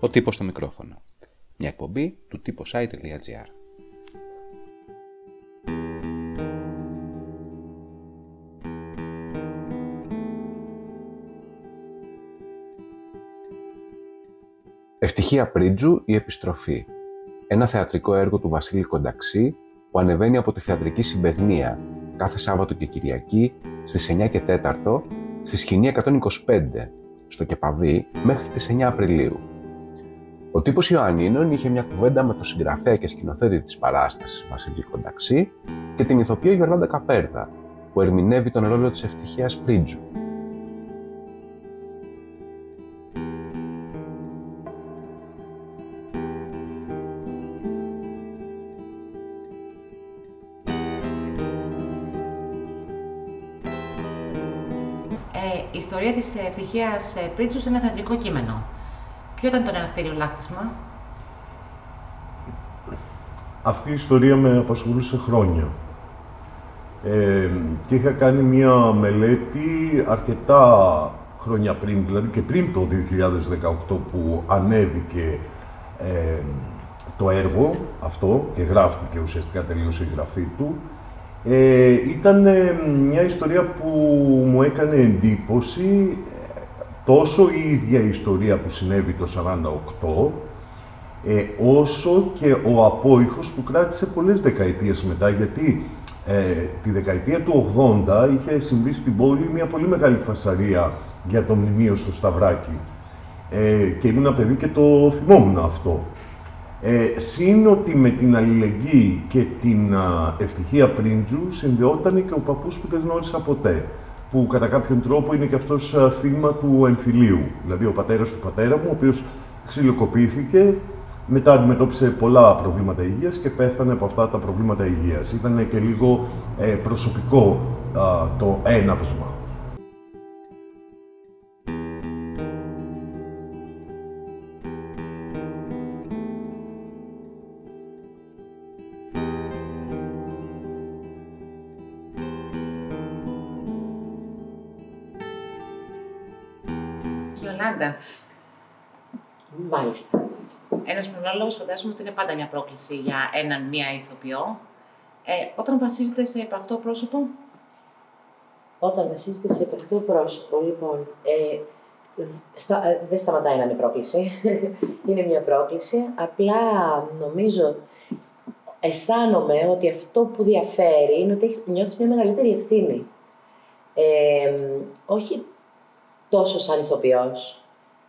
Ο τύπος στο μικρόφωνο. Μια εκπομπή του typosite.gr Ευτυχία Πρίτζου η επιστροφή. Ένα θεατρικό έργο του Βασίλη Κονταξή που ανεβαίνει από τη θεατρική συμπεγνία κάθε Σάββατο και Κυριακή στις 9 και 4 στη σκηνή 125 στο Κεπαβί μέχρι τις 9 Απριλίου. Ο τύπος Ιωαννίνων είχε μια κουβέντα με τον συγγραφέα και σκηνοθέτη της παράστασης Βασίλη Κονταξή και την ηθοποιό Γιολάντα Καπέρδα που ερμηνεύει τον ρόλο της ευτυχίας Πρίτζου. η ιστορία της ευτυχίας Πρίτσου σε ένα θεατρικό κείμενο. Ποιο ήταν το εναρκτήριο λάκτισμα; Αυτή η ιστορία με απασχολούσε χρόνια. Ε, και είχα κάνει μία μελέτη αρκετά χρόνια πριν, δηλαδή και πριν το 2018 που ανέβηκε ε, το έργο αυτό και γράφτηκε ουσιαστικά τελείωσε η γραφή του ε, ήταν ε, μια ιστορία που μου έκανε εντύπωση ε, τόσο η ίδια η ιστορία που συνέβη το 48, ε, όσο και ο απόϊχος που κράτησε πολλές δεκαετίες μετά, γιατί ε, τη δεκαετία του 80 είχε συμβεί στην πόλη μια πολύ μεγάλη φασαρία για το μνημείο στο Σταυράκι. Ε, και ήμουν παιδί και το θυμόμουν αυτό. Ε, Συν ότι με την αλληλεγγύη και την ευτυχία Πρίντζου συνδεόταν και ο παππούς που δεν γνώρισα ποτέ, που κατά κάποιον τρόπο είναι και αυτός θύμα του εμφυλίου. Δηλαδή ο πατέρας του πατέρα μου, ο οποίος ξυλοκοπήθηκε, μετά αντιμετώπισε πολλά προβλήματα υγείας και πέθανε από αυτά τα προβλήματα υγείας. Ήταν και λίγο ε, προσωπικό το έναυσμα. Γιολάντα. Μάλιστα. Ένας μονόλογος φαντάζομαι ότι είναι πάντα μια πρόκληση για έναν μία ηθοποιό. Ε, όταν βασίζεται σε υπαρκτό πρόσωπο; Όταν βασίζεται σε υπαρκτό πρόσωπο, λοιπόν, ε, στα, ε, δεν σταματάει να είναι πρόκληση. είναι μια πρόκληση. Απλά νομίζω, αισθάνομαι ότι αυτό που διαφέρει είναι ότι νιώθεις μια μεγαλύτερη ευθύνη. Ε, όχι τόσος σαν ηθοποιός,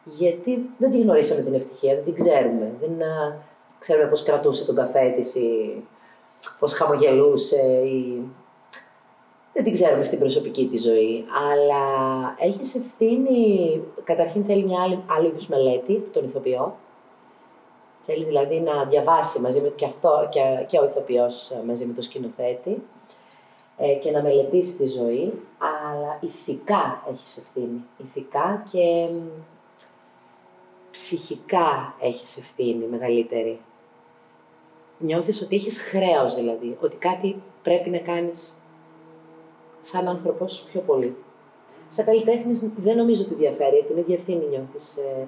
γιατί δεν τη γνωρίσαμε την ευτυχία, δεν την ξέρουμε. Δεν α, ξέρουμε πώς κρατούσε τον καφέ της ή πώς χαμογελούσε ή... Δεν την ξέρουμε στην προσωπική της ζωή, αλλά έχεις ευθύνη, καταρχήν θέλει μια άλλη, άλλη είδους μελέτη, τον ηθοποιό. Θέλει δηλαδή να διαβάσει μαζί με και αυτό και, και ο ηθοποιός μαζί με το σκηνοθέτη ε, και να μελετήσει τη ζωή, αλλά ηθικά έχεις ευθύνη. Ηθικά και ψυχικά έχεις ευθύνη μεγαλύτερη. Νιώθεις ότι έχεις χρέος δηλαδή, ότι κάτι πρέπει να κάνεις σαν άνθρωπος πιο πολύ. Σαν καλλιτέχνης δεν νομίζω ότι διαφέρει, την ίδια ευθύνη νιώθεις ε,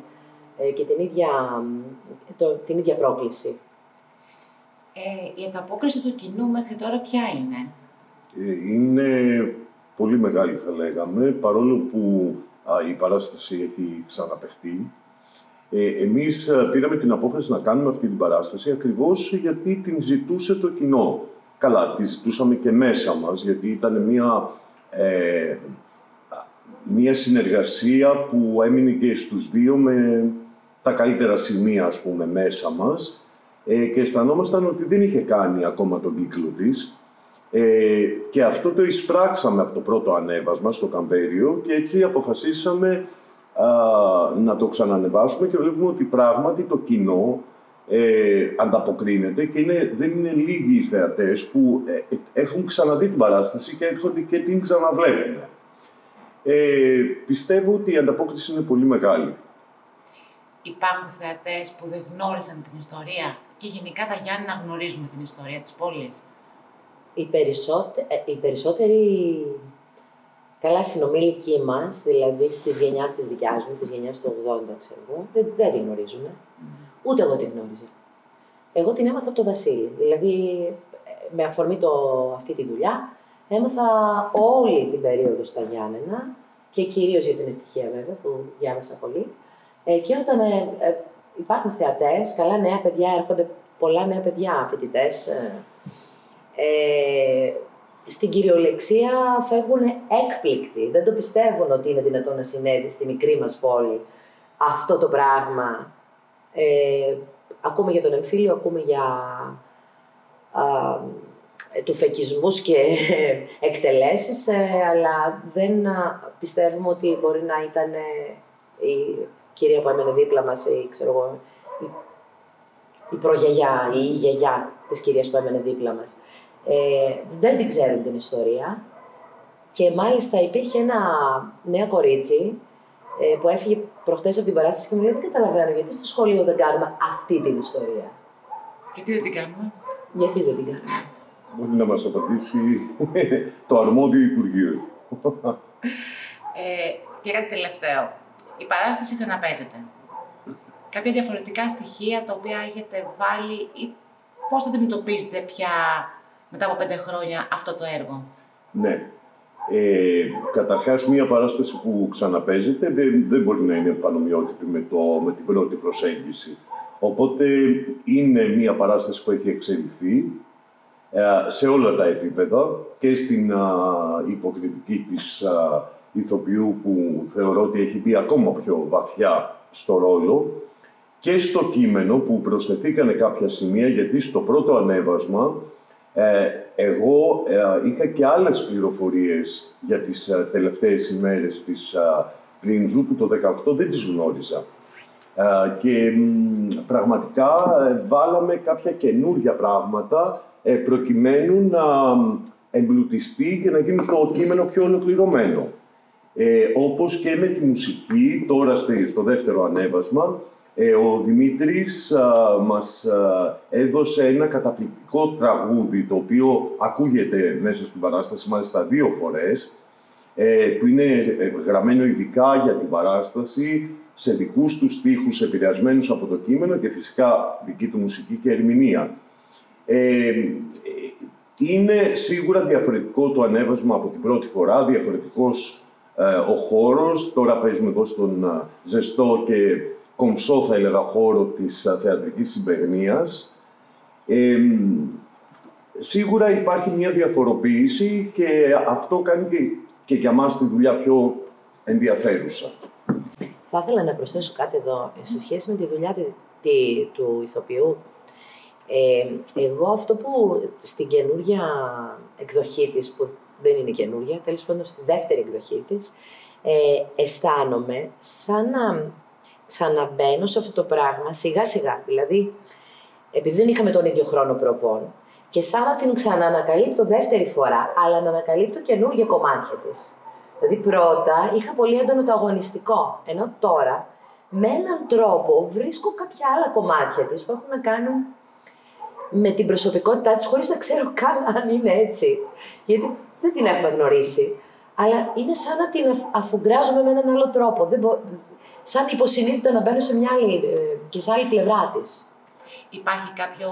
ε, και την ίδια, το, την ίδια πρόκληση. Ε, η ανταπόκριση του κοινού μέχρι τώρα ποια είναι; Ε, είναι πολύ μεγάλη θα λέγαμε, παρόλο που η παράσταση έχει ξαναπεχτεί. Ε, εμείς ε, πήραμε την απόφαση να κάνουμε αυτή την παράσταση ακριβώς γιατί την ζητούσε το κοινό. Καλά, τη ζητούσαμε και μέσα μας, γιατί ήταν μια, ε, μια συνεργασία που έμεινε και στους δύο με τα καλύτερα σημεία, ας πούμε, μέσα μας ε, και αισθανόμασταν ότι δεν είχε κάνει ακόμα τον κύκλο της ε, και αυτό το εισπράξαμε από το πρώτο ανέβασμα στο Καμπέριο και έτσι αποφασίσαμε α, να το ξανανεβάσουμε και βλέπουμε ότι πράγματι το κοινό ε, ανταποκρίνεται και είναι, δεν είναι λίγοι οι θεατές που ε, έχουν ξαναδεί την παράσταση και έρχονται και την ξαναβλέπουν. Ε, πιστεύω ότι η ανταπόκριση είναι πολύ μεγάλη. Υπάρχουν θεατές που δεν γνώρισαν την ιστορία και γενικά τα Γιάννη να γνωρίζουμε την ιστορία της πόλης οι, περισσότε, οι περισσότεροι Καλά, συνομήλικοί μα, δηλαδή της γενιάς της δικιάς μου, της γενιάς του 80, ξέρω εγώ, δεν, δεν την γνωρίζουν. Ούτε εγώ την γνώριζα. Εγώ την έμαθα από τον Βασίλη. Δηλαδή, με αφορμή το, αυτή τη δουλειά, έμαθα όλη την περίοδο στα Γιάννενα και κυρίως για την ευτυχία βέβαια, που διάβασα πολύ. Ε, και όταν ε, ε, υπάρχουν θεατές, καλά νέα παιδιά, έρχονται πολλά νέα παιδιά φοιτητές. Ε, ε, στην κυριολεξία φεύγουν έκπληκτοι. Δεν το πιστεύουν ότι είναι δυνατόν να συνέβη στη μικρή μας πόλη αυτό το πράγμα. Ε, ακούμε για τον εμφύλιο, ακούμε για α, του φεκισμούς και εκτελέσεις, ε, αλλά δεν πιστεύουμε ότι μπορεί να ήταν η κυρία που έμενε δίπλα μας, ή ξέρω εγώ, η, η προγιαγιά ή η γιαγιά της κυρίας που έμενε δίπλα μας. Ε, δεν την ξέρουν την ιστορία και μάλιστα υπήρχε ένα νέο κορίτσι ε, που έφυγε προχτές από την παράσταση και μου λέει δεν καταλαβαίνω γιατί στο σχολείο δεν κάνουμε αυτή την ιστορία. Γιατί δεν την κάνουμε; Γιατί δεν την κάνουμε. Μπορεί να μας απαντήσει το αρμόδιο Υπουργείο. Ε, και κάτι τελευταίο. Η παράσταση ξαναπέζεται. Κάποια διαφορετικά στοιχεία τα οποία έχετε βάλει ή πώς θα αντιμετωπίζετε πια μετά από πέντε χρόνια αυτό το έργο; Ναι. Ε, καταρχάς, μία παράσταση που ξαναπέζεται δεν, δεν μπορεί να είναι πανομοιότυπη με, το, με την πρώτη προσέγγιση. Οπότε είναι μία παράσταση που έχει εξελιχθεί ε, σε όλα τα επίπεδα και στην α, υποκριτική της α, ηθοποιού που θεωρώ ότι έχει μπει ακόμα πιο βαθιά στο ρόλο και στο κείμενο που προσθεθήκανε κάποια σημεία γιατί στο πρώτο ανέβασμα ε, εγώ ε, είχα και άλλες πληροφορίες για τις ε, τελευταίες ημέρες της Πρίνζου που το 18 δεν τις γνώριζα. Και πραγματικά βάλαμε κάποια καινούργια πράγματα προκειμένου να εμπλουτιστεί και να γίνει το κείμενο πιο ολοκληρωμένο. Ε, όπως και με τη μουσική, τώρα στο δεύτερο ανέβασμα, ε, ο Δημήτρης μας έδωσε ένα καταπληκτικό τραγούδι, το οποίο ακούγεται μέσα στην παράσταση μάλιστα δύο φορές, ε, που είναι ε, γραμμένο ειδικά για την παράσταση, σε δικούς τους στίχους επηρεασμένους από το κείμενο και φυσικά δική του μουσική και ερμηνεία. Ε, είναι σίγουρα διαφορετικό το ανέβασμα από την πρώτη φορά, διαφορετικός ο χώρος. Τώρα παίζουμε εδώ στον ζεστό και κομψό, θα έλεγα, χώρο της θεατρικής συμπεγνίας. σίγουρα υπάρχει μια διαφοροποίηση και αυτό κάνει και, και για μας τη δουλειά πιο ενδιαφέρουσα. Θα ήθελα να προσθέσω κάτι εδώ σε σχέση με τη δουλειά τη, του ηθοποιού. Ε, εγώ αυτό που στην καινούργια εκδοχή της, που δεν είναι καινούργια, τέλος πάντων στη δεύτερη εκδοχή της, ε, αισθάνομαι σαν να ξαναμπαίνω σε αυτό το πράγμα σιγά σιγά. Δηλαδή, επειδή δεν είχαμε τον ίδιο χρόνο προβών, και σαν να την ξαναανακαλύπτω δεύτερη φορά, αλλά να ανακαλύπτω καινούργια κομμάτια της. Δηλαδή, πρώτα είχα πολύ έντονο το αγωνιστικό, ενώ τώρα με έναν τρόπο βρίσκω κάποια άλλα κομμάτια της που έχουν να κάνουν με την προσωπικότητά της, χωρίς να ξέρω καν αν είναι έτσι. Γιατί δεν την έχουμε γνωρίσει. Αλλά είναι σαν να την αφουγκράζουμε με έναν άλλο τρόπο. Δεν, σαν υποσυνείδητα να μπαίνω σε μια άλλη ε, και σε άλλη πλευρά της. Υπάρχει κάποιο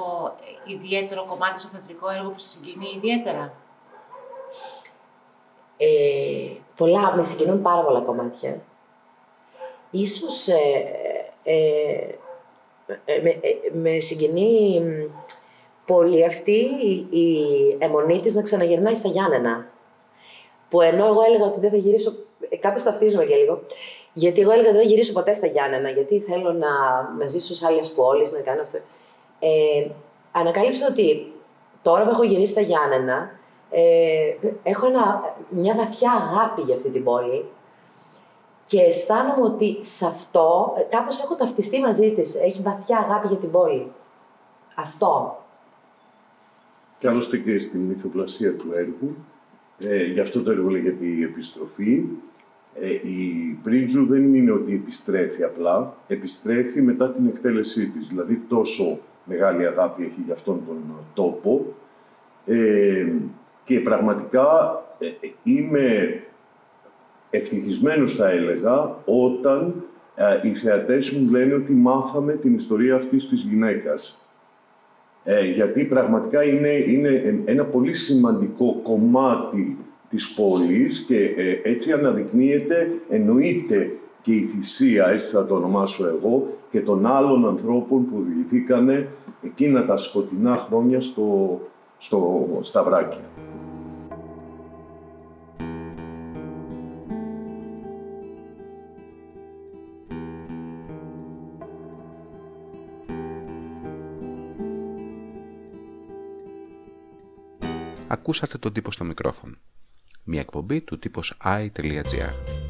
ιδιαίτερο κομμάτι στο θεατρικό έργο που συγκινεί ιδιαίτερα; Ε, πολλά, με συγκινούν πάρα πολλά κομμάτια. Ίσως ε, ε, ε με, με συγκινεί πολύ αυτή η αιμονή της να ξαναγυρνάει στα Γιάννενα. Που ενώ εγώ έλεγα ότι δεν θα γυρίσω, κάποιος ταυτίζομαι και λίγο, γιατί εγώ έλεγα δεν θα γυρίσω ποτέ στα Γιάννενα, γιατί θέλω να, να ζήσω σε άλλες πόλεις, να κάνω αυτό. Ε, ανακάλυψα ότι τώρα που έχω γυρίσει στα Γιάννενα, ε, έχω ένα, μια βαθιά αγάπη για αυτή την πόλη και αισθάνομαι ότι σε αυτό κάπως έχω ταυτιστεί μαζί της. Έχει βαθιά αγάπη για την πόλη. Αυτό. Και άλλωστε και στην μυθοπλασία του έργου. Ε, γι' αυτό το έργο λέγεται η επιστροφή. Ε, η Πρίτζου δεν είναι ότι επιστρέφει απλά, επιστρέφει μετά την εκτέλεσή της. Δηλαδή τόσο μεγάλη αγάπη έχει για αυτόν τον τόπο ε, και πραγματικά ε, είμαι ευτυχισμένος θα έλεγα όταν ε, οι θεατές μου λένε ότι μάθαμε την ιστορία αυτής της γυναίκας. Ε, γιατί πραγματικά είναι, είναι ένα πολύ σημαντικό κομμάτι της πόλης και ε, έτσι αναδεικνύεται, εννοείται και η θυσία, έτσι θα το ονομάσω εγώ, και των άλλων ανθρώπων που διηγηθήκανε εκείνα τα σκοτεινά χρόνια στο, στο Σταυράκι. Ακούσατε τον τύπο στο μικρόφωνο. Μια εκπομπή του τύπος i.gr.